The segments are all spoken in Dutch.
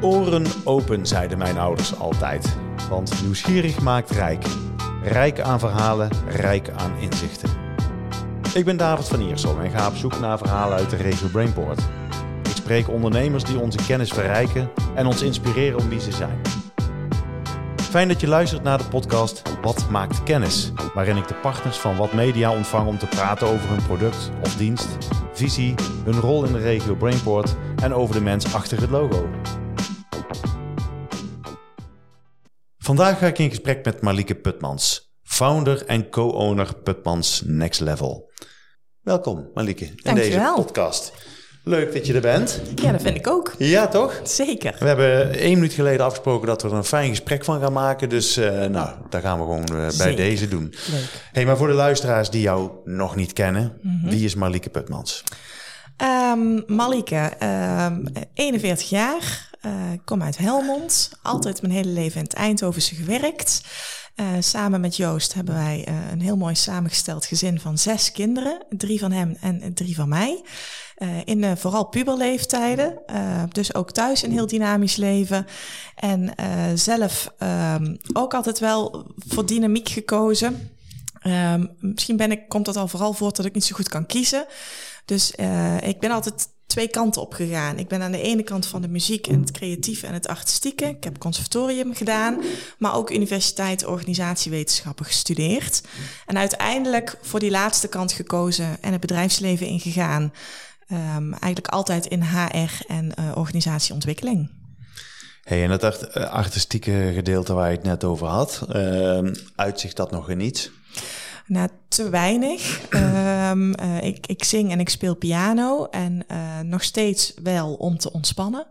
Oren open, zeiden mijn ouders altijd. Want nieuwsgierig maakt rijk. Rijk aan verhalen, rijk aan inzichten. Ik ben David van Iersel en ga op zoek naar verhalen uit de regio Brainport. Ik spreek ondernemers die onze kennis verrijken en ons inspireren om wie ze zijn. Fijn dat je luistert naar de podcast Wat maakt kennis? Waarin ik de partners van Wat Media ontvang om te praten over hun product of dienst, visie, hun rol in de regio Brainport en over de mens achter het logo. Vandaag ga ik in gesprek met Marlieke Putmans, founder en co-owner Putmans Next Level. Welkom Marlieke in Dankjewel. deze podcast. Leuk dat je er bent. Ja, dat vind ik ook. Ja, toch? Zeker. We hebben één minuut geleden afgesproken dat we er een fijn gesprek van gaan maken. Dus uh, nou, daar gaan we gewoon uh, bij deze doen. Leuk. Hey, maar voor de luisteraars die jou nog niet kennen, wie is Marlieke Putmans? Um, Malike, um, 41 jaar, uh, kom uit Helmond. Altijd mijn hele leven in het Eindhovense gewerkt. Uh, samen met Joost hebben wij uh, een heel mooi samengesteld gezin van zes kinderen. Drie van hem en drie van mij. In vooral puberleeftijden. dus ook thuis een heel dynamisch leven. En zelf um, ook altijd wel voor dynamiek gekozen. Misschien ben ik, komt dat al vooral voort dat ik niet zo goed kan kiezen. Dus uh, ik ben altijd twee kanten op gegaan. Ik ben aan de ene kant van de muziek en het creatieve en het artistieke. Ik heb conservatorium gedaan, maar ook universiteit organisatiewetenschappen gestudeerd. En uiteindelijk voor die laatste kant gekozen en het bedrijfsleven ingegaan. Um, eigenlijk altijd in HR en uh, organisatieontwikkeling. Hey, en dat art artistieke gedeelte waar je het net over had, uh, uitzicht dat nog in iets? Nou, te weinig. um, uh, ik, ik zing en ik speel piano en uh, nog steeds wel om te ontspannen,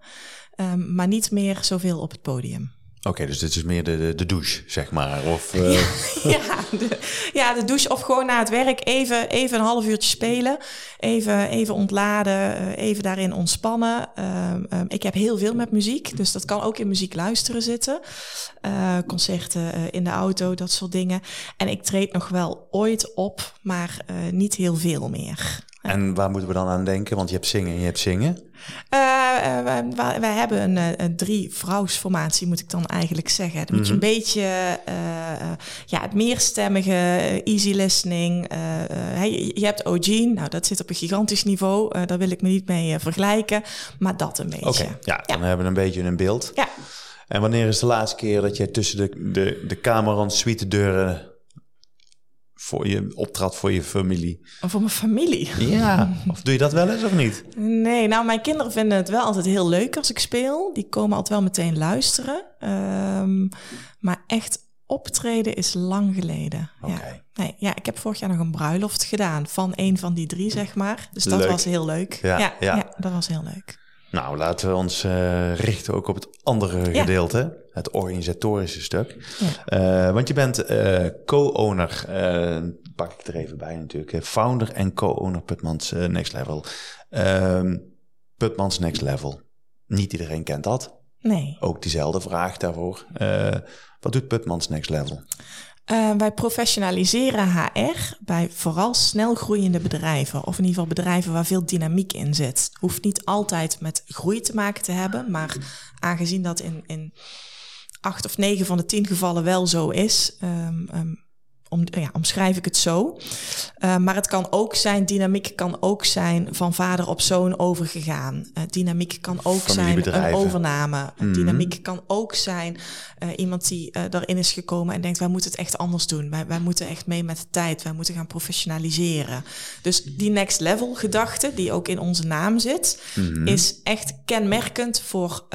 um, maar niet meer zoveel op het podium. Oké, okay, dus dit is meer de, de, douche, zeg maar. Of, uh... ja, ja, de, ja, de douche of gewoon na het werk even, even een half uurtje spelen. Even, even ontladen, even daarin ontspannen. Um, um, ik heb heel veel met muziek, dus dat kan ook in muziek luisteren zitten. Uh, concerten in de auto, dat soort dingen. En ik treed nog wel ooit op, maar uh, niet heel veel meer. En waar moeten we dan aan denken? Want je hebt zingen en je hebt zingen. Uh, wij, wij, hebben een, een drie-vrouwsformatie, moet ik dan eigenlijk zeggen. Dan moet je een beetje uh, ja, het meerstemmige, easy listening. je, je hebt OG, nou dat zit op een gigantisch niveau. daar wil ik me niet mee vergelijken, maar dat een beetje. Oké, okay, ja, dan ja. hebben we een beetje een beeld. Ja. En wanneer is de laatste keer dat jij tussen de, de, de kamer suite deuren voor je optrad voor je familie? Of voor mijn familie? Ja, of doe je dat wel eens of niet? Nee, nou mijn kinderen vinden het wel altijd heel leuk als ik speel. Die komen altijd wel meteen luisteren. Um, maar echt optreden is lang geleden. Okay. Ja. Nee, ja, ik heb vorig jaar nog een bruiloft gedaan van een van die drie, zeg maar. Dus dat leuk. was heel leuk. Ja, ja, ja. ja dat was heel leuk. Nou, laten we ons uh, richten ook op het andere Ja. gedeelte, het organisatorische stuk. Uh, want je bent uh, co-owner, pak ik er even bij natuurlijk, founder en co-owner Putmans Next Level. Ehm, Putmans Next Level. Niet iedereen kent dat. Nee. Ook diezelfde vraag daarvoor. wat doet Putmans Next Level? Uh, wij professionaliseren HR bij vooral snel groeiende bedrijven. Of in ieder geval bedrijven waar veel dynamiek in zit. Hoeft niet altijd met groei te maken te hebben. Maar aangezien dat in, in acht of negen van de tien gevallen wel zo is. Um, um, om, ja, omschrijf ik het zo. Uh, maar het kan ook zijn, dynamiek kan ook zijn van vader op zoon overgegaan. Uh, dynamiek kan ook zijn een overname. Mm -hmm. Dynamiek kan ook zijn uh, iemand die erin is gekomen en denkt, wij moeten het echt anders doen. Wij, wij moeten echt mee met de tijd. Wij moeten gaan professionaliseren. Dus die next level gedachte, die ook in onze naam zit, mm -hmm. is echt kenmerkend voor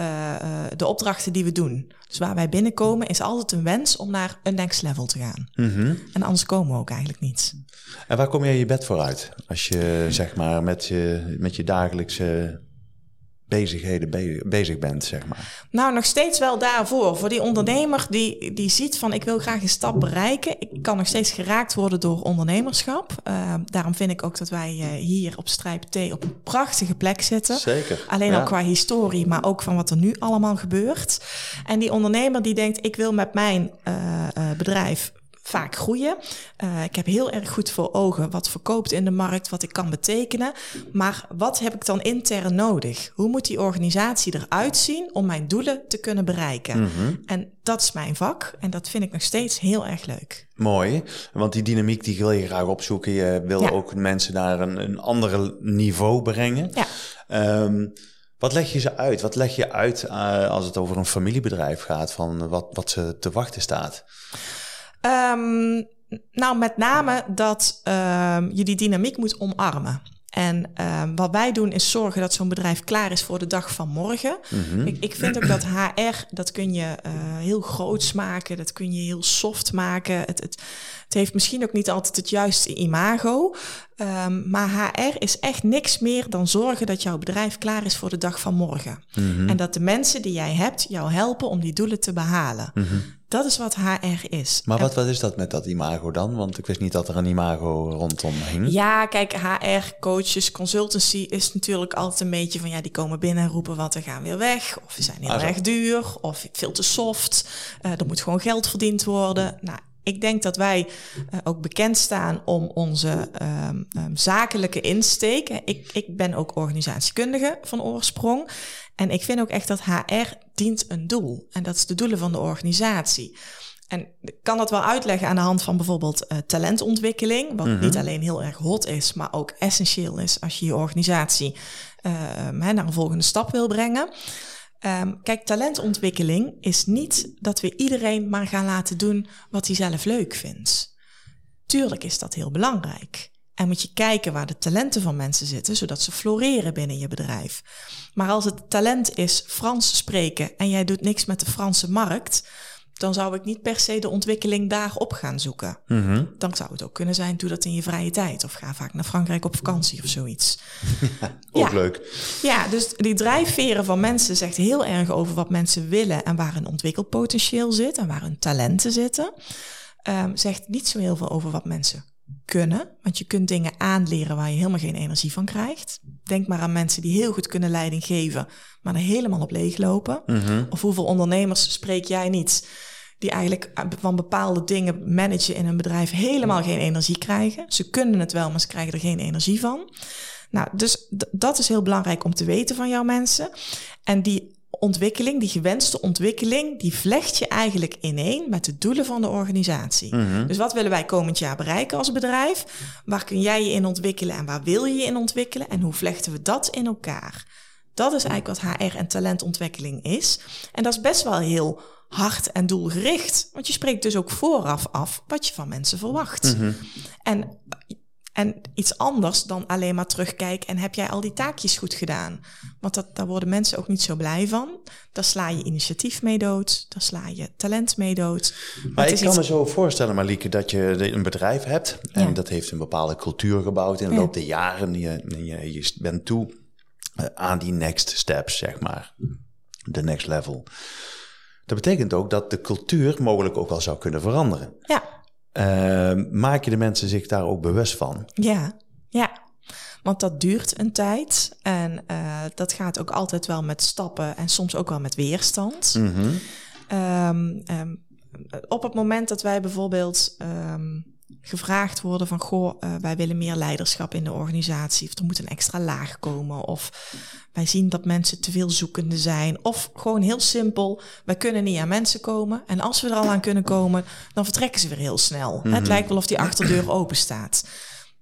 de opdrachten die we doen. Dus waar wij binnenkomen is altijd een wens om naar een next level te gaan. Mm -hmm. En anders komen we ook eigenlijk niet. En waar kom jij je bed voor uit? Als je zeg maar met je, met je dagelijkse bezigheden be bezig bent, zeg maar? Nou, nog steeds wel daarvoor. Voor die ondernemer die, die ziet van ik wil graag een stap bereiken. Ik kan nog steeds geraakt worden door ondernemerschap. Uh, daarom vind ik ook dat wij uh, hier op Strijp T op een prachtige plek zitten. Zeker. Alleen ja. al qua historie, maar ook van wat er nu allemaal gebeurt. En die ondernemer die denkt ik wil met mijn uh, bedrijf vaak groeien. Uh, ik heb heel erg goed voor ogen wat verkoopt in de markt, wat ik kan betekenen. Maar wat heb ik dan intern nodig? Hoe moet die organisatie eruit zien om mijn doelen te kunnen bereiken? Mm En dat is mijn vak en dat vind ik nog steeds heel erg leuk. Mooi, want die dynamiek die wil je graag opzoeken. Je wil ook mensen naar een, een ander niveau brengen. Ja. Um, wat leg je ze uit? Wat leg je uit uh, als het over een familiebedrijf gaat, van wat, wat ze te wachten staat? Um, nou, met name dat um, je die dynamiek moet omarmen. En um, wat wij doen is zorgen dat zo'n bedrijf klaar is voor de dag van morgen. Mm-hmm. ik, ik, vind ook dat HR, dat kun je uh, heel groots maken, dat kun je heel soft maken. Het, het, het heeft misschien ook niet altijd het juiste imago. Um, maar HR is echt niks meer dan zorgen dat jouw bedrijf klaar is voor de dag van morgen. Mm-hmm. En dat de mensen die jij hebt jou helpen om die doelen te behalen. Mm-hmm. Dat is wat HR is. Maar wat, wat is dat met dat imago dan? Want ik wist niet dat er een imago rondom hing. Ja, kijk, HR, coaches, consultancy is natuurlijk altijd een beetje van ja, die komen binnen en roepen wat we gaan weer weg. Of we zijn heel ah, erg duur, of veel te soft. Uh, er moet gewoon geld verdiend worden. Nou, ik denk dat wij uh, ook bekend staan om onze um, um, zakelijke insteek. Ik, ik ben ook organisatiekundige van oorsprong. En ik vind ook echt dat HR dient een doel. En dat is de doelen van de organisatie. En ik kan dat wel uitleggen aan de hand van bijvoorbeeld uh, talentontwikkeling, wat -hmm. niet alleen heel erg hot is, maar ook essentieel is als je je organisatie uh, naar een volgende stap wil brengen. Um, kijk, talentontwikkeling is niet dat we iedereen maar gaan laten doen wat hij zelf leuk vindt. Tuurlijk is dat heel belangrijk. En moet je kijken waar de talenten van mensen zitten, zodat ze floreren binnen je bedrijf. Maar als het talent is Frans spreken en jij doet niks met de Franse markt, dan zou ik niet per se de ontwikkeling daarop gaan zoeken. Mm -hmm. Dan zou het ook kunnen zijn, doe dat in je vrije tijd. Of ga vaak naar Frankrijk op vakantie of zoiets. ook leuk. Ja, dus die drijfveren van mensen zegt heel erg over wat mensen willen en waar hun ontwikkelpotentieel zit en waar hun talenten zitten. Um, zegt niet zo heel veel over wat mensen kunnen. Want je kunt dingen aanleren waar je helemaal geen energie van krijgt. Denk maar aan mensen die heel goed kunnen leiding geven, maar er helemaal op leeglopen. Mm-hmm. Of hoeveel ondernemers spreek jij niet die eigenlijk van bepaalde dingen managen in een bedrijf helemaal geen energie krijgen. Ze kunnen het wel, maar ze krijgen er geen energie van. Nou, dus dat is heel belangrijk om te weten van jouw mensen. En die ontwikkeling, die gewenste ontwikkeling, die vlecht je eigenlijk ineen met de doelen van de organisatie. Mhm. Dus wat willen wij komend jaar bereiken als bedrijf? Waar kun jij je in ontwikkelen en waar wil je je in ontwikkelen? En hoe vlechten we dat in elkaar? Dat is eigenlijk wat HR en talentontwikkeling is. En dat is best wel heel hard en doelgericht. Want je spreekt dus ook vooraf af wat je van mensen verwacht. Mhm. En en iets anders dan alleen maar terugkijken en heb jij al die taakjes goed gedaan? Want dat, daar worden mensen ook niet zo blij van. Daar sla je initiatief mee dood, daar sla je talent mee dood. Maar, ik kan me zo voorstellen, Malike, dat je een bedrijf hebt en dat heeft een bepaalde cultuur gebouwd in de loop der jaren. Je, je, je bent toe eh, aan die next steps, zeg maar. De next level. Dat betekent ook dat de cultuur mogelijk ook wel zou kunnen veranderen. Ja. Uh, maak je de mensen zich daar ook bewust van? Ja, ja. Want dat duurt een tijd en uh, dat gaat ook altijd wel met stappen en soms ook wel met weerstand. Mm -hmm. um, um, op het moment dat wij bijvoorbeeld um, gevraagd worden van goh, uh, wij willen meer leiderschap in de organisatie of er moet een extra laag komen of wij zien dat mensen te veel zoekende zijn of gewoon heel simpel, wij kunnen niet aan mensen komen en als we er al aan kunnen komen, dan vertrekken ze weer heel snel. Mm -hmm. Het mhm. lijkt wel of die achterdeur open staat.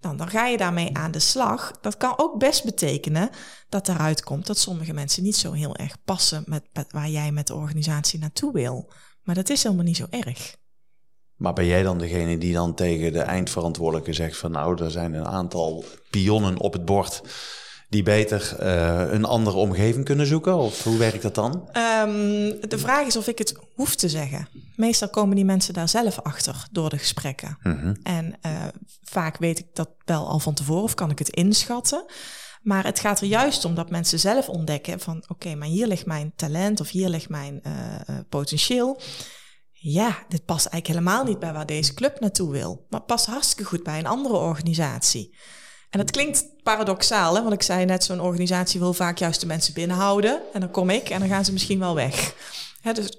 Dan, dan ga je daarmee aan de slag. Dat kan ook best betekenen dat eruit komt dat sommige mensen niet zo heel erg passen met, met waar jij met de organisatie naartoe wil. Maar dat is helemaal niet zo erg. Maar ben jij dan degene die dan tegen de eindverantwoordelijke zegt van nou, er zijn een aantal pionnen op het bord die beter uh, een andere omgeving kunnen zoeken? Of hoe werkt dat dan? Um, de vraag is of ik het hoef te zeggen. Meestal komen die mensen daar zelf achter door de gesprekken. Mm -hmm. En uh, vaak weet ik dat wel al van tevoren of kan ik het inschatten. Maar het gaat er juist om dat mensen zelf ontdekken van oké, okay, maar hier ligt mijn talent of hier ligt mijn uh, potentieel ja, dit past eigenlijk helemaal niet bij waar deze club naartoe wil. Maar past hartstikke goed bij een andere organisatie. En dat klinkt paradoxaal, hè? want ik zei net, zo'n organisatie wil vaak juist de mensen binnenhouden. En dan kom ik en dan gaan ze misschien wel weg. dus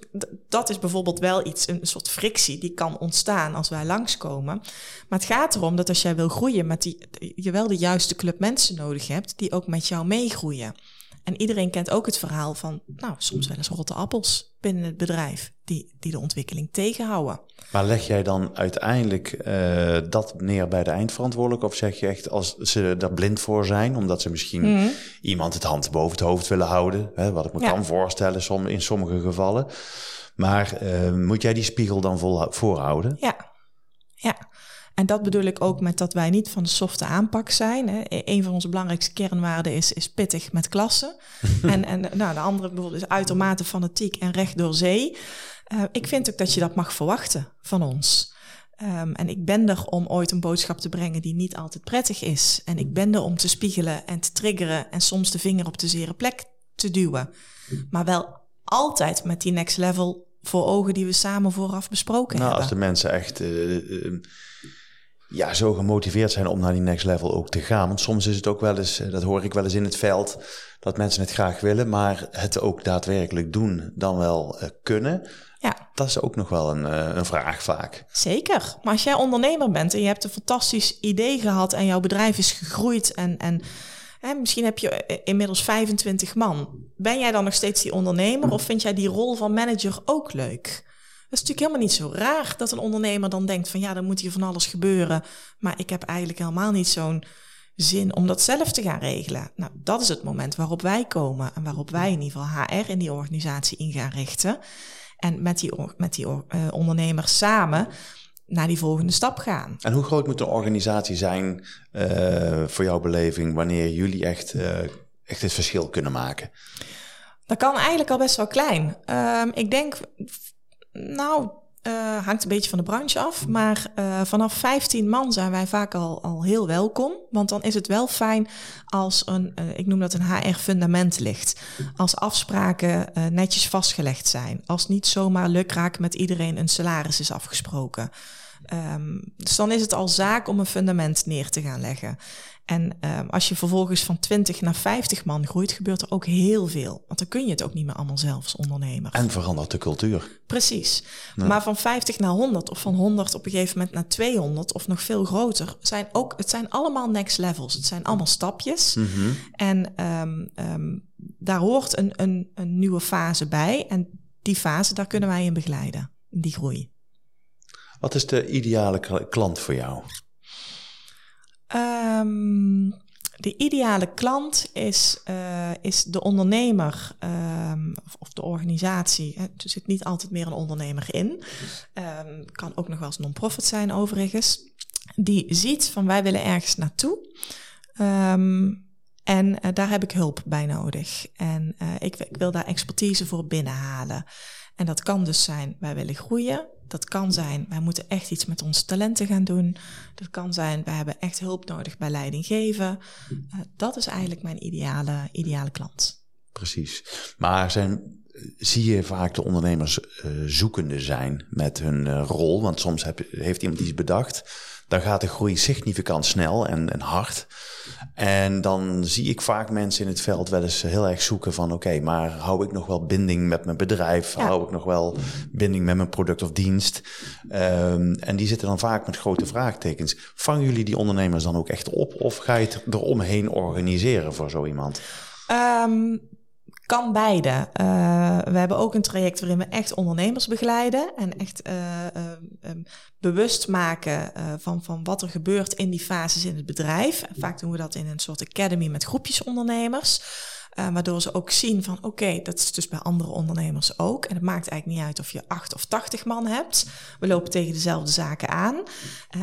dat is bijvoorbeeld wel iets, een soort frictie die kan ontstaan als wij langskomen. Maar het gaat erom dat als jij wil groeien, met die, je wel de juiste club mensen nodig hebt die ook met jou meegroeien. En iedereen kent ook het verhaal van, nou, soms wel eens rotte appels binnen het bedrijf die, die de ontwikkeling tegenhouden. Maar leg jij dan uiteindelijk uh, dat neer bij de eindverantwoordelijke? Of zeg je echt als ze daar blind voor zijn, omdat ze misschien mhm. iemand het hand boven het hoofd willen houden, hè, wat ik me kan voorstellen in sommige gevallen. Maar uh, moet jij die spiegel dan vol voorhouden? Ja. En dat bedoel ik ook met dat wij niet van de softe aanpak zijn. Hè. E-, een van onze belangrijkste kernwaarden is, is pittig met klassen. en en nou, de andere bijvoorbeeld is uitermate fanatiek en recht door zee. Uh, ik vind ook dat je dat mag verwachten van ons. Um, en ik ben er om ooit een boodschap te brengen die niet altijd prettig is. En ik ben er om te spiegelen en te triggeren en soms de vinger op de zere plek te duwen. Maar wel altijd met die next level voor ogen die we samen vooraf besproken nou, hebben. Als de mensen echt uh, ja, zo gemotiveerd zijn om naar die next level ook te gaan. Want soms is het ook wel eens, dat hoor ik wel eens in het veld, dat mensen het graag willen, maar het ook daadwerkelijk doen dan wel uh, kunnen. Ja. Dat is ook nog wel een, uh, een vraag vaak. Zeker. Maar als jij ondernemer bent en je hebt een fantastisch idee gehad en jouw bedrijf is gegroeid en, en hè, misschien heb je inmiddels 25 man. Ben jij dan nog steeds die ondernemer of vind jij die rol van manager ook leuk? Is natuurlijk helemaal niet zo raar dat een ondernemer dan denkt van ja, dan moet hier van alles gebeuren. Maar ik heb eigenlijk helemaal niet zo'n zin om dat zelf te gaan regelen. Nou, dat is het moment waarop wij komen en waarop wij in ieder geval HR in die organisatie in gaan richten. En met die, met die uh, ondernemers samen naar die volgende stap gaan. En hoe groot moet een organisatie zijn uh, voor jouw beleving wanneer jullie echt, uh, echt het verschil kunnen maken? Dat kan eigenlijk al best wel klein. Um, ik denk nou, uh, hangt een beetje van de branche af. Maar uh, vanaf 15 man zijn wij vaak al, al heel welkom. Want dan is het wel fijn als een, uh, ik noem dat een HR-fundament ligt. Als afspraken netjes vastgelegd zijn. Als niet zomaar lukraak met iedereen een salaris is afgesproken. Um, dus dan is het al zaak om een fundament neer te gaan leggen. En um, als je vervolgens van 20 naar 50 man groeit, gebeurt er ook heel veel. Want dan kun je het ook niet meer allemaal zelf als ondernemer. En verandert de cultuur. Precies. Maar van 50 naar 100 of van 100 op een gegeven moment naar 200 of nog veel groter, zijn ook, het zijn allemaal next levels. Het zijn allemaal stapjes. Mm -hmm. En um, um, daar hoort een, een, een nieuwe fase bij. En die fase, daar kunnen wij in begeleiden, die groei. Wat is de ideale klant voor jou? Um, de ideale klant is, uh, is de ondernemer um, of, de organisatie. Er zit niet altijd meer een ondernemer in. Um, kan ook nog wel eens non-profit zijn overigens. Die ziet van wij willen ergens naartoe. en uh, daar heb ik hulp bij nodig. En ik, ik wil daar expertise voor binnenhalen. En dat kan dus zijn, wij willen groeien. Dat kan zijn, wij moeten echt iets met onze talenten gaan doen. Dat kan zijn, wij hebben echt hulp nodig bij leiding geven. Uh, dat is eigenlijk mijn ideale, ideale klant. Precies. Maar zijn, zie je vaak de ondernemers uh, zoekende zijn met hun uh, rol? Want soms heb, heeft iemand iets bedacht dan gaat de groei significant snel en, en hard. En dan zie ik vaak mensen in het veld wel eens heel erg zoeken van... oké, maar hou ik nog wel binding met mijn bedrijf? Hou ik nog wel binding met mijn product of dienst? Um, en die zitten dan vaak met grote vraagtekens. Vangen jullie die ondernemers dan ook echt op? Of ga je het eromheen organiseren voor zo iemand? Um, kan beide. Uh, we hebben ook een traject waarin we echt ondernemers begeleiden en echt uh, uh, um, bewust maken van, van wat er gebeurt in die fases in het bedrijf. En vaak doen we dat in een soort academy met groepjes ondernemers. waardoor ze ook zien van oké, dat is dus bij andere ondernemers ook. En het maakt eigenlijk niet uit of je acht of tachtig man hebt. We lopen tegen dezelfde zaken aan.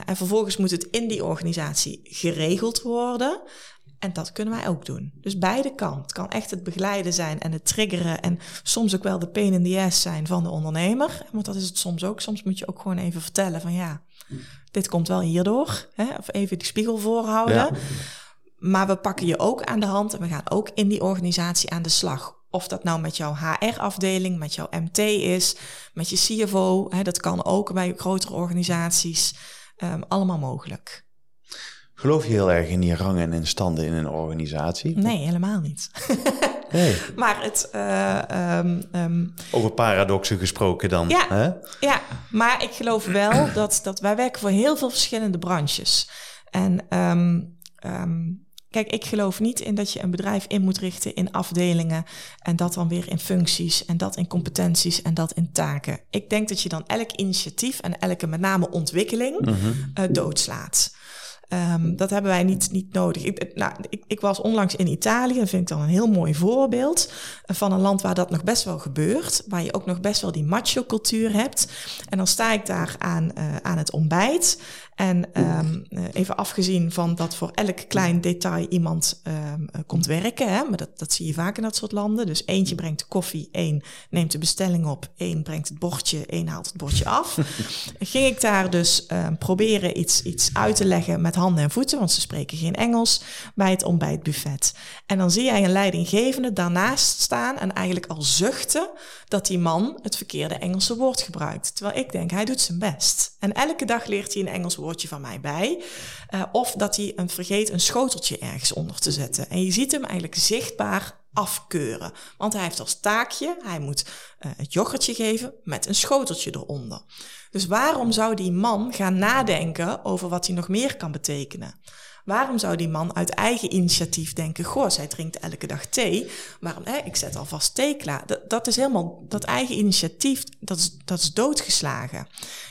en vervolgens moet het in die organisatie geregeld worden. En dat kunnen wij ook doen. Dus beide kan. Het kan echt het begeleiden zijn en het triggeren en soms ook wel de pain in the ass zijn van de ondernemer. Want dat is het soms ook. Soms moet je ook gewoon even vertellen van ja, dit komt wel hierdoor. Hè? Of even die spiegel voorhouden. Ja. Maar we pakken je ook aan de hand en we gaan ook in die organisatie aan de slag. Of dat nou met jouw HR-afdeling, met jouw MT is, met je CFO. Hè, dat kan ook bij grotere organisaties. Um, allemaal mogelijk. Geloof je heel erg in die rangen en standen in een organisatie? Nee, helemaal niet. Nee. Maar het... eh, ehm, ehm, Over paradoxen gesproken dan. Ja. Hè? ja, maar ik geloof wel dat, dat wij werken voor heel veel verschillende branches. En ehm, kijk, ik geloof niet in dat je een bedrijf in moet richten in afdelingen en dat dan weer in functies en dat in competenties en dat in taken. Ik denk dat je dan elk initiatief en elke met name ontwikkeling eh, doodslaat. Ehm, dat hebben wij niet, niet nodig. Ik, nou, ik, ik was onlangs in Italië, dat vind ik dan een heel mooi voorbeeld eh, van een land waar dat nog best wel gebeurt, waar je ook nog best wel die macho-cultuur hebt. En dan sta ik daar aan, eh, aan het ontbijt. En ehm, eh, even afgezien van dat voor elk klein detail iemand ehm, eh, komt werken, hè, maar dat, dat zie je vaak in dat soort landen. Dus eentje brengt de koffie, één neemt de bestelling op, één brengt het bordje, één haalt het bordje af. Ging ik daar dus ehm, proberen iets, iets uit te leggen met handen en voeten, want ze spreken geen Engels, bij het ontbijtbuffet. En dan zie jij een leidinggevende daarnaast staan en eigenlijk al zuchten dat die man het verkeerde Engelse woord gebruikt. Terwijl ik denk, hij doet zijn best. En elke dag leert hij een Engels van mij bij. Uh, of dat hij een, vergeet een schoteltje ergens onder te zetten. En je ziet hem eigenlijk zichtbaar afkeuren. Want hij heeft als taakje, hij moet uh, het yoghurtje geven met een schoteltje eronder. Dus waarom zou die man gaan nadenken over wat hij nog meer kan betekenen? Waarom zou die man uit eigen initiatief denken: Goh, zij drinkt elke dag thee. Waarom? Hè, ik zet alvast thee klaar. Dat, dat is helemaal dat eigen initiatief, dat is, dat is doodgeslagen.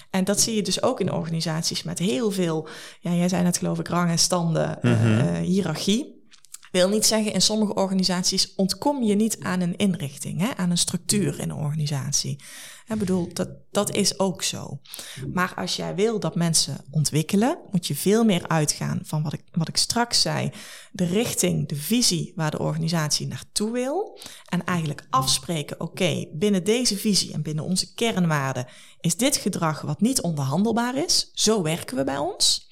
En dat zie je dus ook in organisaties met heel veel, ja, jij zei net geloof ik, rang en standen, mm -hmm. uh, hiërarchie. Wil niet zeggen, in sommige organisaties ontkom je niet aan een inrichting, hè, aan een structuur in een organisatie. Ik bedoel, dat, dat is ook zo. Maar als jij wil dat mensen ontwikkelen, moet je veel meer uitgaan van wat ik, wat ik straks zei. De richting, de visie waar de organisatie naartoe wil. En eigenlijk afspreken, oké, binnen deze visie en binnen onze kernwaarden is dit gedrag wat niet onderhandelbaar is. Zo werken we bij ons.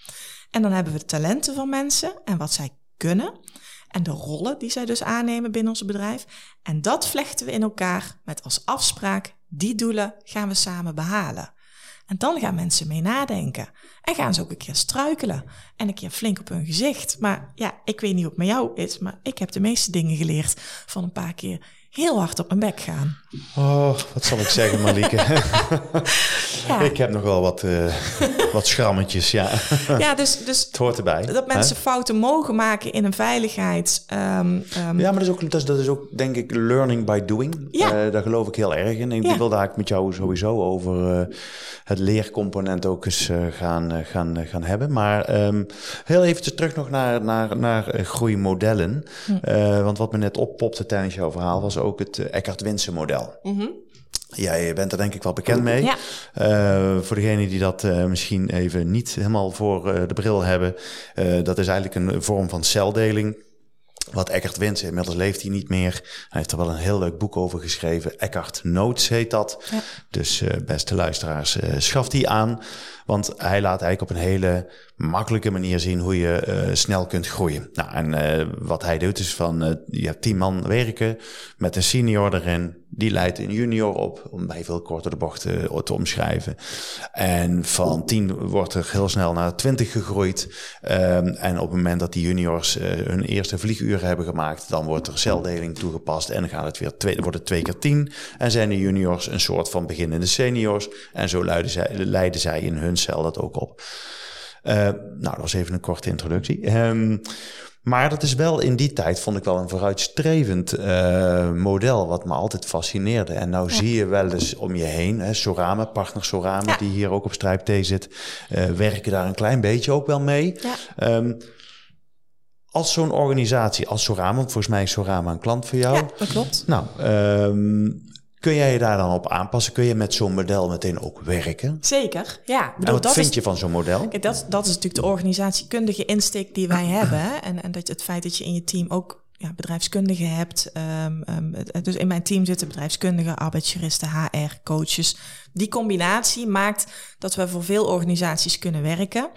En dan hebben we de talenten van mensen en wat zij kunnen. En de rollen die zij dus aannemen binnen ons bedrijf. En dat vlechten we in elkaar met als afspraak, die doelen gaan we samen behalen. En dan gaan mensen mee nadenken. En gaan ze ook een keer struikelen. En een keer flink op hun gezicht. Maar ja, ik weet niet hoe het met jou is. Maar ik heb de meeste dingen geleerd van een paar keer heel hard op mijn bek gaan. Oh, wat zal ik zeggen, Malike? ja. Ik heb nog wel wat, uh, wat schrammetjes, ja. Ja, dus, dus het hoort erbij. Dat mensen hè? fouten mogen maken in een veiligheid. Um, um, ja, maar dat is, ook, dat, is, dat is ook, denk ik, learning by doing. Ja. Uh, daar geloof ik heel erg in. Ja. ik wil daar met jou sowieso over uh, het leercomponent ook eens gaan, gaan, gaan hebben. Maar um, heel eventjes terug nog naar, naar, naar groeimodellen. Hm. want wat me net oppopte tijdens jouw verhaal was ook het Eckhart Winsen model. Mm -hmm. Jij bent er denk ik wel bekend mee. Ja. Uh, voor degenen die dat uh, misschien even niet helemaal voor uh, de bril hebben. dat is eigenlijk een vorm van celdeling. Wat Eckhart Winsen, inmiddels leeft hij niet meer. Hij heeft er wel een heel leuk boek over geschreven. Eckhart Notes heet dat. Ja. Dus beste luisteraars, schaf die aan. Want hij laat eigenlijk op een hele makkelijke manier zien hoe je uh, snel kunt groeien. Nou, en uh, wat hij doet is van, uh, je hebt tien man werken met een senior erin. Die leidt een junior op, om bij veel korter de bocht te, omschrijven. En van tien wordt er heel snel naar twintig gegroeid. Um, en op het moment dat die juniors hun eerste vlieguren hebben gemaakt, dan wordt er celdeling toegepast. En gaat het weer twee, wordt twee keer tien. En zijn de juniors een soort van beginnende seniors. En zo zij, leiden zij in hun cel dat ook op. Uh, nou, dat was even een korte introductie. Um, maar dat is wel in die tijd, vond ik wel een vooruitstrevend uh, model, wat me altijd fascineerde. En nou ja. zie je wel eens om je heen, hè, Sorama, partner Sorama, ja. die hier ook op Strijp T zit, uh, werken daar een klein beetje ook wel mee. Ja. Um, als zo'n organisatie, als Sorama, volgens mij is Sorama een klant voor jou. Ja, dat klopt. Nou, um, Kun jij je daar dan op aanpassen? Kun je met zo'n model meteen ook werken? Zeker, ja. Bedoel, en wat dat vind is, je van zo'n model? Kijk, dat, dat is natuurlijk de organisatiekundige insteek die wij hebben. En, en dat het feit dat je in je team ook ja, bedrijfskundigen hebt. Um, um, dus in mijn team zitten bedrijfskundigen, arbeidsjuristen, HR, coaches. Die combinatie maakt dat we voor veel organisaties kunnen werken.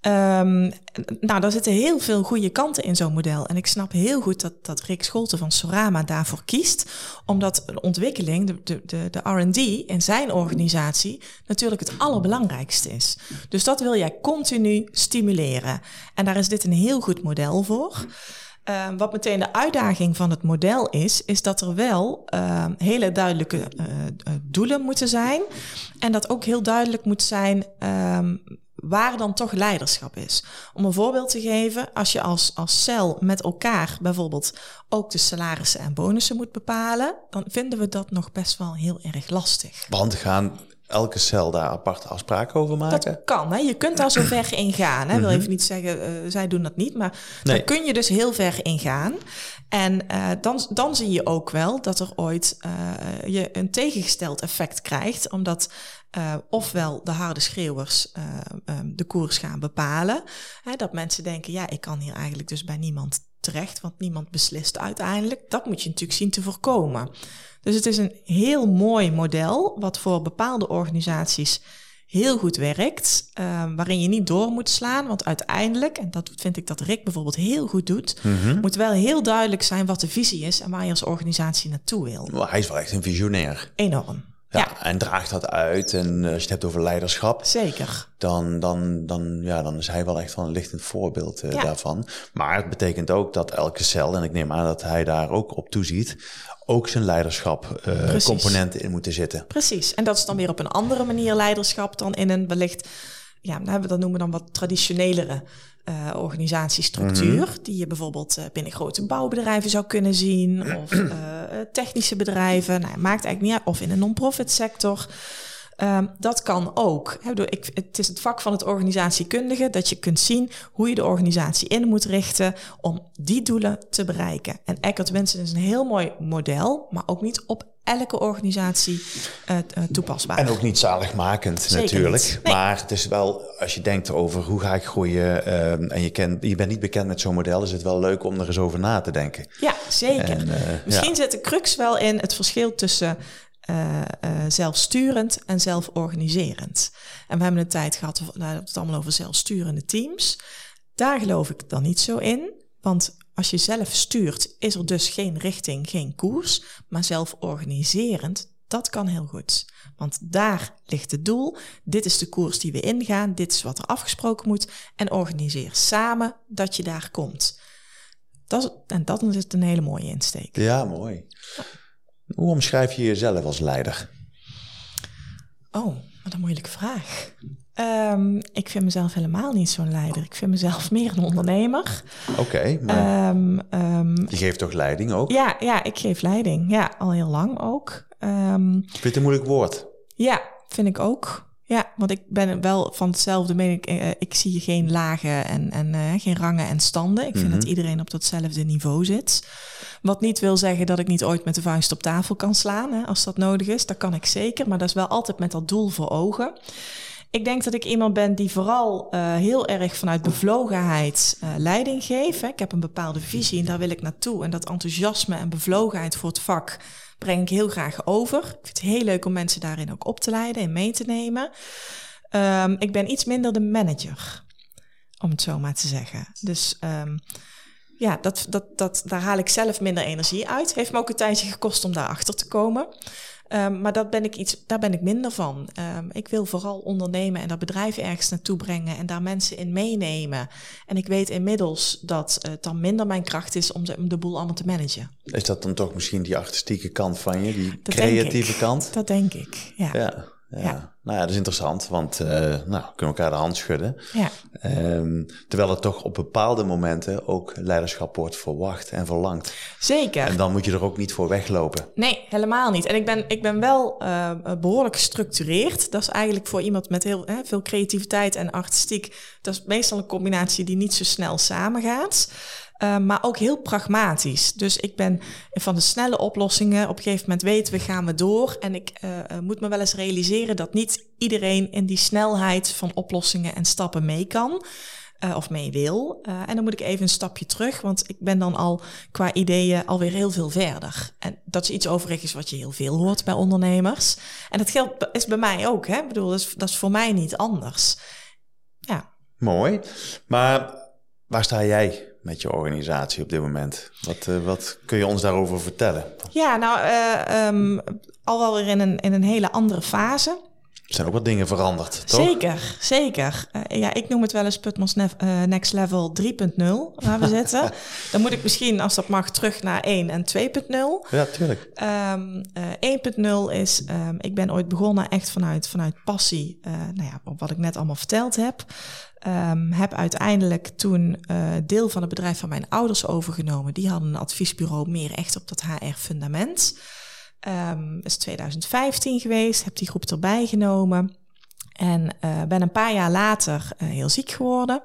Um, nou, daar zitten heel veel goede kanten in zo'n model. En ik snap heel goed dat, dat Rick Scholten van Sorama daarvoor kiest. Omdat de ontwikkeling, de, de, de, RD in zijn organisatie natuurlijk het allerbelangrijkste is. Dus dat wil jij continu stimuleren. En daar is dit een heel goed model voor. Uh, wat meteen de uitdaging van het model is, is dat er wel uh, hele duidelijke uh, doelen moeten zijn. En dat ook heel duidelijk moet zijn um, waar dan toch leiderschap is. Om een voorbeeld te geven, als je als, als cel met elkaar bijvoorbeeld ook de salarissen en bonussen moet bepalen, dan vinden we dat nog best wel heel erg lastig. Want gaan elke cel daar aparte afspraken over maken? Dat kan. Hè? Je kunt daar zo ver in gaan. Hè? Wil Mhm. even niet zeggen, uh, zij doen dat niet. Maar nee. daar kun je dus heel ver in gaan. En uh, dan, dan zie je ook wel dat er ooit uh, je een tegengesteld effect krijgt. Omdat uh, ofwel de harde schreeuwers um, de koers gaan bepalen. Hè? Dat mensen denken, ja, ik kan hier eigenlijk dus bij niemand terecht. Want niemand beslist uiteindelijk. Dat moet je natuurlijk zien te voorkomen. Dus het is een heel mooi model, wat voor bepaalde organisaties heel goed werkt, uh, waarin je niet door moet slaan. Want uiteindelijk, en dat vind ik dat Rick bijvoorbeeld heel goed doet, Mhm. moet wel heel duidelijk zijn wat de visie is en waar je als organisatie naartoe wil. Maar hij is wel echt een visionair. Enorm. Ja, Ja. en draagt dat uit. En eh, als je het hebt over leiderschap, Zeker. dan, dan, dan, ja, dan is hij wel echt wel een lichtend voorbeeld uh, Ja. daarvan. Maar het betekent ook dat elke cel, en ik neem aan dat hij daar ook op toeziet, ook zijn leiderschap uh, Precies. componenten in moeten zitten. Precies. En dat is dan weer op een andere manier leiderschap dan in een wellicht, ja, dat noemen we dan wat traditionelere uh, organisatiestructuur. Mhm. Die je bijvoorbeeld uh, binnen grote bouwbedrijven zou kunnen zien. Of uh, technische bedrijven. Nou, maakt eigenlijk niet uit. Of in een non-profit sector. Um, dat kan ook. Ik, het is het vak van het organisatiekundige dat je kunt zien hoe je de organisatie in moet richten om die doelen te bereiken. En Eckert Winsen is een heel mooi model, maar ook niet op elke organisatie uh, uh, toepasbaar. En ook niet zaligmakend Zeker natuurlijk. niet. Nee. Maar het is wel, als je denkt over hoe ga ik groeien um, en je, kent, je bent niet bekend met zo'n model, is het wel leuk om er eens over na te denken. Ja, zeker. En, uh, Misschien ja. zit de crux wel in het verschil tussen zelfsturend en zelforganiserend. En we hebben een tijd gehad, nou, het allemaal over zelfsturende teams. Daar geloof ik dan niet zo in, want als je zelf stuurt, is er dus geen richting, geen koers, maar zelforganiserend, dat kan heel goed. Want daar ligt het doel, dit is de koers die we ingaan, dit is wat er afgesproken moet en organiseer samen dat je daar komt. Dat is, en dat is een hele mooie insteek. Ja, mooi. Hoe omschrijf je jezelf als leider? Oh, wat een moeilijke vraag. Um, ik vind mezelf helemaal niet zo'n leider. Ik vind mezelf meer een ondernemer. Oké, okay, maar um, um, je geeft toch leiding ook? Ja, ja, ik geef leiding. Ja, al heel lang ook. Vind je het een moeilijk woord? Ja, vind ik ook. Ja, want ik ben wel van hetzelfde mening. Ik, uh, ik zie geen lagen en, en uh, geen rangen en standen. Ik vind Mhm. dat iedereen op datzelfde niveau zit. Wat niet wil zeggen dat ik niet ooit met de vuist op tafel kan slaan, hè, als dat nodig is. Dat kan ik zeker, maar dat is wel altijd met dat doel voor ogen. Ik denk dat ik iemand ben die vooral uh, heel erg vanuit bevlogenheid uh, leiding geeft. Ik heb een bepaalde visie en daar wil ik naartoe. En dat enthousiasme en bevlogenheid voor het vak breng ik heel graag over. Ik vind het heel leuk om mensen daarin ook op te leiden en mee te nemen. Um, ik ben iets minder de manager, om het zo maar te zeggen. Dus um, ja, dat, dat, dat, daar haal ik zelf minder energie uit. Heeft me ook een tijdje gekost om daarachter te komen. Um, maar dat ben ik iets, daar ben ik minder van. Um, ik wil vooral ondernemen en dat bedrijf ergens naartoe brengen en daar mensen in meenemen. En ik weet inmiddels dat het dan minder mijn kracht is om de, om de boel allemaal te managen. Is dat dan toch misschien die artistieke kant van je, die dat creatieve kant? Dat denk ik, ja. ja. Ja. Ja. nou ja, dat is interessant, want uh, nou, we kunnen elkaar de hand schudden. Ja. Um, terwijl er toch op bepaalde momenten ook leiderschap wordt verwacht en verlangd. Zeker. En dan moet je er ook niet voor weglopen. Nee, helemaal niet. En ik ben, ik ben wel uh, behoorlijk gestructureerd. Dat is eigenlijk voor iemand met heel hè, veel creativiteit en artistiek. Dat is meestal een combinatie die niet zo snel samengaat. Uh, maar ook heel pragmatisch. Dus ik ben van de snelle oplossingen. Op een gegeven moment weten we, gaan we door. En ik uh, moet me wel eens realiseren dat niet iedereen in die snelheid van oplossingen en stappen mee kan. Of mee wil. en dan moet ik even een stapje terug, want ik ben dan al qua ideeën alweer heel veel verder. En dat is iets overigens wat je heel veel hoort bij ondernemers. En dat geldt is bij mij ook. Hè? Ik bedoel, dat is, dat is voor mij niet anders. Ja. Mooi. Maar waar sta jij met je organisatie op dit moment? Wat, uh, wat kun je ons daarover vertellen? Ja, nou, uh, um, al wel weer in een, in een hele andere fase. Er zijn ook wat dingen veranderd, toch? Zeker, zeker. Uh, ja, ik noem het wel eens Putmos uh, Next Level 3.0 waar we zitten. Dan moet ik misschien, als dat mag, terug naar 1 en 2.0. Ja, tuurlijk. Um, uh, 1.0 is, um, ik ben ooit begonnen echt vanuit, vanuit passie, nou ja, op wat ik net allemaal verteld heb. Um, heb uiteindelijk toen deel van het bedrijf van mijn ouders overgenomen. Die hadden een adviesbureau meer echt op dat HR-fundament. Um, is 2015 geweest, heb die groep erbij genomen. En uh, ben een paar jaar later uh, heel ziek geworden.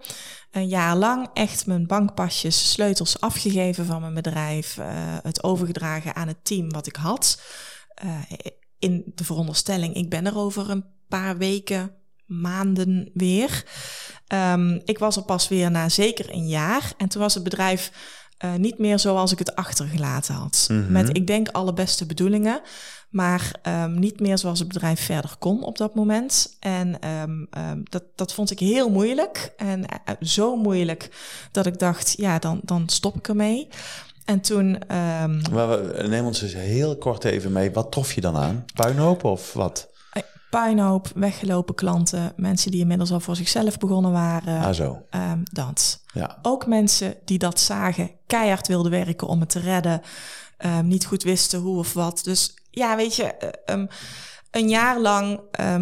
Een jaar lang echt mijn bankpasjes, sleutels afgegeven van mijn bedrijf. Uh, het overgedragen aan het team wat ik had. in de veronderstelling, ik ben er over een paar weken, maanden weer. Um, ik was er pas weer na zeker een jaar. En toen was het bedrijf uh, niet meer zoals ik het achtergelaten had. Mm -hmm. Met, ik denk, alle beste bedoelingen. Maar um, niet meer zoals het bedrijf verder kon op dat moment. En um, dat, dat vond ik heel moeilijk. En uh, zo moeilijk dat ik dacht, ja, dan, dan stop ik ermee. En toen. Maar neem ons eens heel kort even mee. Wat trof je dan aan? Puinhoop of wat? Puinhoop, weggelopen klanten, mensen die inmiddels al voor zichzelf begonnen waren. Ah, zo. Um, dat. Ja. Ook mensen die dat zagen, keihard wilden werken om het te redden, um, niet goed wisten hoe of wat. Dus ja, weet je, um, een jaar lang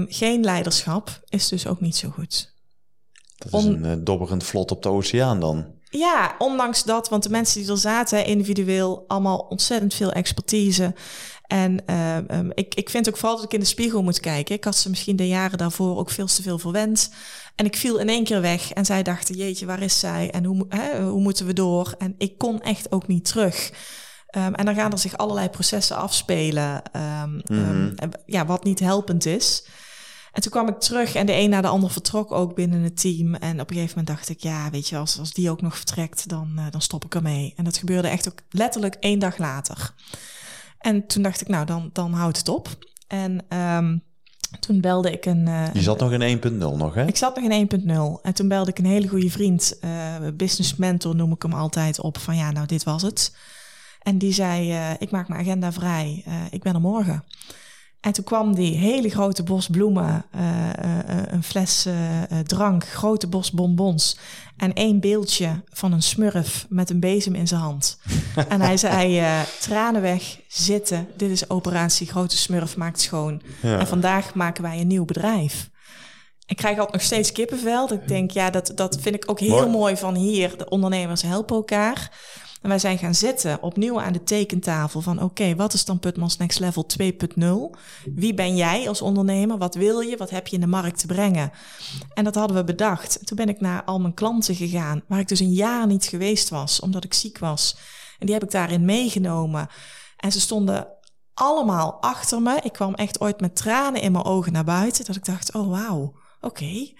geen leiderschap is dus ook niet zo goed. Dat is een uh, dobberend vlot op de oceaan dan. Ja, ondanks dat, want de mensen die er zaten, individueel, allemaal ontzettend veel expertise. En uh, um, ik, ik vind ook vooral dat ik in de spiegel moet kijken. Ik had ze misschien de jaren daarvoor ook veel te veel verwend. En ik viel in één keer weg. En zij dachten, jeetje, waar is zij? En hoe, hè, hoe moeten we door? En ik kon echt ook niet terug. Um, en dan gaan er zich allerlei processen afspelen. Um, mm-hmm. ja, wat niet helpend is. En toen kwam ik terug en de een na de ander vertrok ook binnen het team. En op een gegeven moment dacht ik, ja, weet je, als, als die ook nog vertrekt, dan, uh, dan stop ik ermee. En dat gebeurde echt ook letterlijk één dag later. En toen dacht ik, nou, dan, dan houdt het op. En um, toen belde ik een... Uh, je zat nog in 1.0 nog, hè? Ik zat nog in 1.0. En toen belde ik een hele goede vriend, uh, business mentor noem ik hem altijd, op van ja, nou, dit was het. En die zei, ik maak mijn agenda vrij, ik ben er morgen. En toen kwam die hele grote bos bloemen, uh, uh, een fles uh, drank, grote bos bonbons en één beeldje van een smurf met een bezem in zijn hand. en hij zei, tranen weg, zitten, dit is operatie Grote Smurf maakt schoon. Ja. En vandaag maken wij een nieuw bedrijf. Ik krijg altijd nog steeds kippenvel. Ik denk, ja, dat, dat vind ik ook heel mooi, mooi van hier. De ondernemers helpen elkaar. En wij zijn gaan zitten opnieuw aan de tekentafel van oké, wat is dan Putmans Next Level 2.0? Wie ben jij als ondernemer? Wat wil je? Wat heb je in de markt te brengen? En dat hadden we bedacht. Toen ben ik naar al mijn klanten gegaan, waar ik dus een jaar niet geweest was, omdat ik ziek was. En die heb ik daarin meegenomen. En ze stonden allemaal achter me. Ik kwam echt ooit met tranen in mijn ogen naar buiten, dat ik dacht, oh wauw, oké.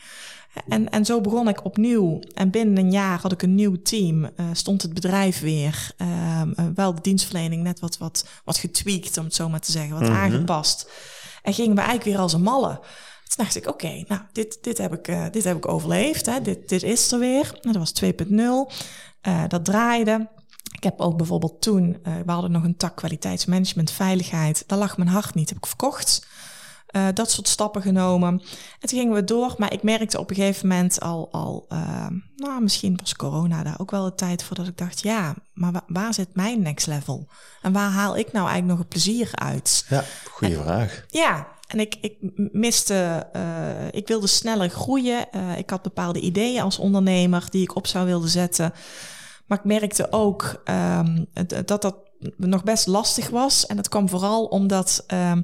En, en zo begon ik opnieuw. En binnen een jaar had ik een nieuw team. Uh, stond het bedrijf weer. Uh, wel de dienstverlening net wat, wat, wat getweakt, om het zo maar te zeggen. Wat mm -hmm. aangepast. En gingen we eigenlijk weer als een malle. Toen dacht ik, oké, okay, nou, dit, dit, heb ik, uh, dit heb ik overleefd. Hè. Dit, dit is er weer. Dat was 2.0. dat draaide. Ik heb ook bijvoorbeeld toen, we hadden nog een tak kwaliteitsmanagement, veiligheid. Daar lag mijn hart niet, heb ik verkocht. Uh, dat soort stappen genomen. En toen gingen we door, maar ik merkte op een gegeven moment al, al uh, nou misschien was corona daar ook wel de tijd voor dat ik dacht, ja, maar waar, waar zit mijn next level? En waar haal ik nou eigenlijk nog het plezier uit? Ja, goede vraag. Ja, en ik, ik miste, uh, ik wilde sneller groeien. ik had bepaalde ideeën als ondernemer die ik op zou willen zetten. Maar ik merkte ook um, dat dat nog best lastig was. En dat kwam vooral omdat um,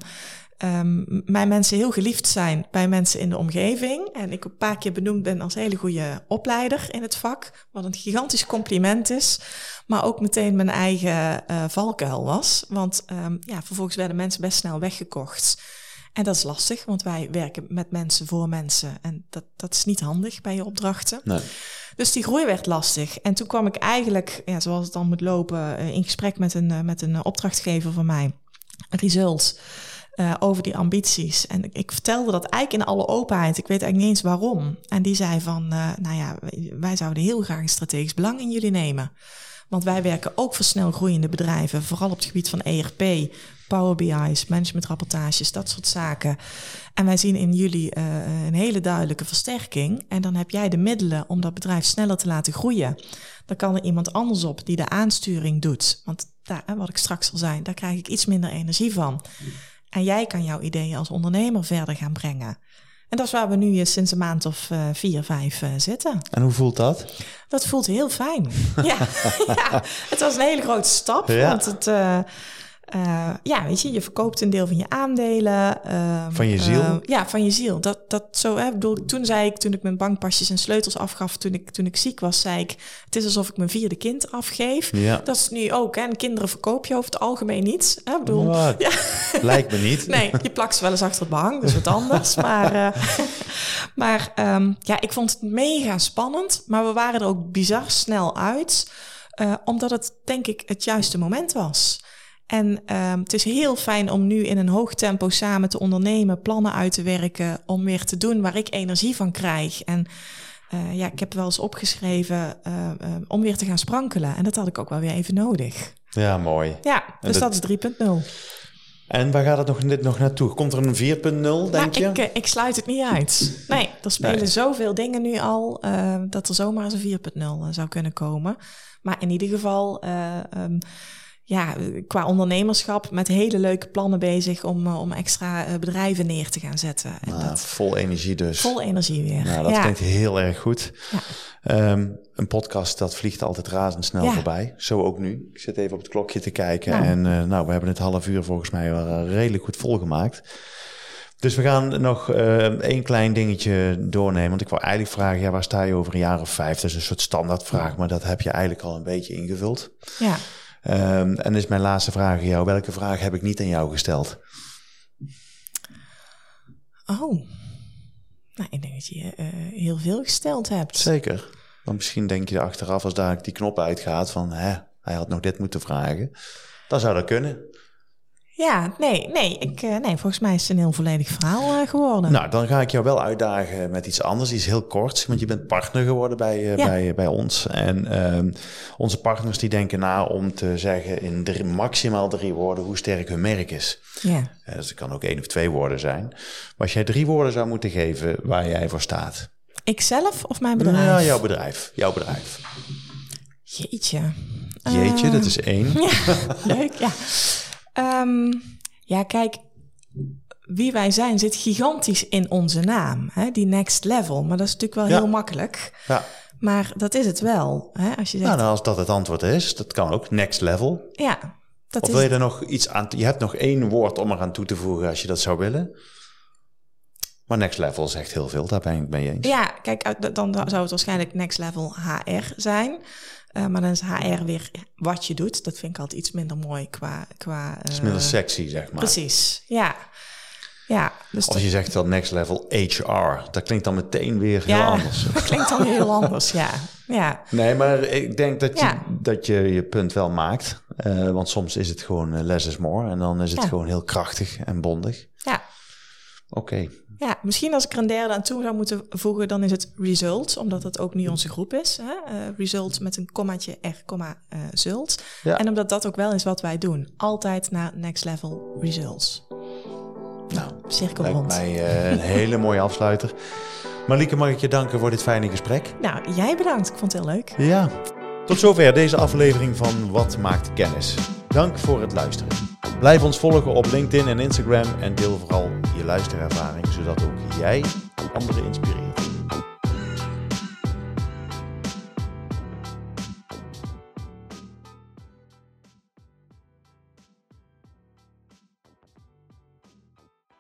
um, mijn mensen heel geliefd zijn bij mensen in de omgeving. En ik een paar keer benoemd ben als hele goede opleider in het vak. Wat een gigantisch compliment is. Maar ook meteen mijn eigen uh, valkuil was. Want um, ja, vervolgens werden mensen best snel weggekocht. En dat is lastig, want wij werken met mensen voor mensen. En dat, dat is niet handig bij je opdrachten. Nee. Dus die groei werd lastig. En toen kwam ik eigenlijk, ja, zoals het dan moet lopen, in gesprek met een, met een opdrachtgever van mij. Result. Uh, over die ambities. En ik vertelde dat eigenlijk in alle openheid. Ik weet eigenlijk niet eens waarom. En die zei van, uh, nou ja, wij zouden heel graag een strategisch belang in jullie nemen. Want wij werken ook voor snel groeiende bedrijven, vooral op het gebied van ERP, Power BI's, managementrapportages, dat soort zaken. En wij zien in jullie uh, een hele duidelijke versterking. En dan heb jij de middelen om dat bedrijf sneller te laten groeien. Dan kan er iemand anders op die de aansturing doet. Want daar, wat ik straks al zei, daar krijg ik iets minder energie van. En jij kan jouw ideeën als ondernemer verder gaan brengen. En dat is waar we nu sinds een maand of uh, vier, vijf uh, zitten. En hoe voelt dat? Dat voelt heel fijn. ja, ja, het was een hele grote stap. Ja. Want het, uh, uh, ja, weet je, je verkoopt een deel van je aandelen. Uh, van je ziel? Uh, ja, van je ziel. Dat, dat zo, hè, bedoel, toen zei ik, toen ik mijn bankpasjes en sleutels afgaf, toen ik, toen ik ziek was, zei ik, het is alsof ik mijn vierde kind afgeef. Ja. Dat is nu ook, hè. En kinderen verkoop je over het algemeen niet. Hè, bedoel, ja. Lijkt me niet. nee, je plakt ze wel eens achter het behang, is wat anders. maar maar um, ja, ik vond het mega spannend, maar we waren er ook bizar snel uit. omdat het, denk ik, het juiste moment was. En um, het is heel fijn om nu in een hoog tempo samen te ondernemen, plannen uit te werken, om weer te doen waar ik energie van krijg. En uh, ja, ik heb wel eens opgeschreven uh, uh, om weer te gaan sprankelen. En dat had ik ook wel weer even nodig. Ja, mooi. Ja, dus dat, dat is 3.0. En waar gaat het nog, dit nog naartoe? Komt er een 4.0, denk nou, je? Ik, ik sluit het niet uit. Nee, er spelen nee. zoveel dingen nu al dat er zomaar eens een 4.0 zou kunnen komen. Maar in ieder geval. Um, ja, qua ondernemerschap met hele leuke plannen bezig om, om extra bedrijven neer te gaan zetten. En nou, dat, vol energie dus. Vol energie weer. Nou, dat ja. klinkt heel erg goed. Ja. Um, een podcast, dat vliegt altijd razendsnel Ja. voorbij. Zo ook nu. Ik zit even op het klokje te kijken. Nou. En uh, nou, we hebben het half uur volgens mij wel redelijk goed volgemaakt. Dus we gaan nog uh, één klein dingetje doornemen. Want ik wou eigenlijk vragen, ja, waar sta je over een jaar of vijf? Dat is een soort standaardvraag, maar dat heb je eigenlijk al een beetje ingevuld. Ja. Um, en is mijn laatste vraag aan jou. Welke vraag heb ik niet aan jou gesteld? Oh, nou, ik denk dat je uh, heel veel gesteld hebt. Zeker. Want misschien denk je achteraf, als daar die knop uitgaat van, hè, hij had nog dit moeten vragen. Dan zou dat kunnen. Ja, nee, nee, ik, uh, nee, volgens mij is het een heel volledig verhaal uh, geworden. Nou, dan ga ik jou wel uitdagen met iets anders, iets heel korts. Want je bent partner geworden bij, uh, Ja. bij, bij ons. En ehm, onze partners die denken na om te zeggen in drie, maximaal drie woorden hoe sterk hun merk is. Ja. Eh, dus het kan ook één of twee woorden zijn. Maar als jij drie woorden zou moeten geven waar jij voor staat. Ikzelf of mijn bedrijf? Nou, jouw bedrijf. Jouw bedrijf. Jeetje. Jeetje, Eh, dat is één. Ja, leuk, ja. Ehm, ja, kijk, wie wij zijn zit gigantisch in onze naam. Hè? Die next level. Maar dat is natuurlijk wel Ja. heel makkelijk. Ja. Maar dat is het wel. Hè? Als je zegt, Nou, nou, als dat het antwoord is, dat kan ook. Next level. ja, dat Of wil je er nog iets aan... Je hebt nog één woord om eraan toe te voegen als je dat zou willen. Maar next level zegt heel veel, daar ben ik mee eens. Ja, kijk, dan zou het waarschijnlijk next level HR zijn. Eh, maar dan is HR weer wat je doet. Dat vind ik altijd iets minder mooi qua... qua Het is eh, minder sexy, zeg maar. Precies, ja. Ja, dus Als je zegt dan next level HR, dat klinkt dan meteen weer heel ja, anders. dat klinkt dan heel anders, ja. Ja, Nee, maar ik denk dat je, dat je je punt wel maakt. Eh, want soms is het gewoon eh, less is more. En dan is het Ja. gewoon heel krachtig en bondig. ja. Oké. Ja, misschien als ik er een derde aan toe zou moeten voegen, dan is het result, omdat dat ook nu onze groep is. Hè? Eh, result met een kommaatje R, komma, eh, zult. Ja. En omdat dat ook wel is wat wij doen. Altijd naar next level results. Nou, Cirkel lijkt rond. mij eh, een hele mooie afsluiter. Marieke, mag ik je danken voor dit fijne gesprek? Nou, jij bedankt. Ik vond het heel leuk. Ja. Tot zover deze aflevering van Wat maakt kennis. Dank voor het luisteren. Blijf ons volgen op LinkedIn en Instagram en deel vooral je luisterervaring, zodat ook jij anderen inspireert.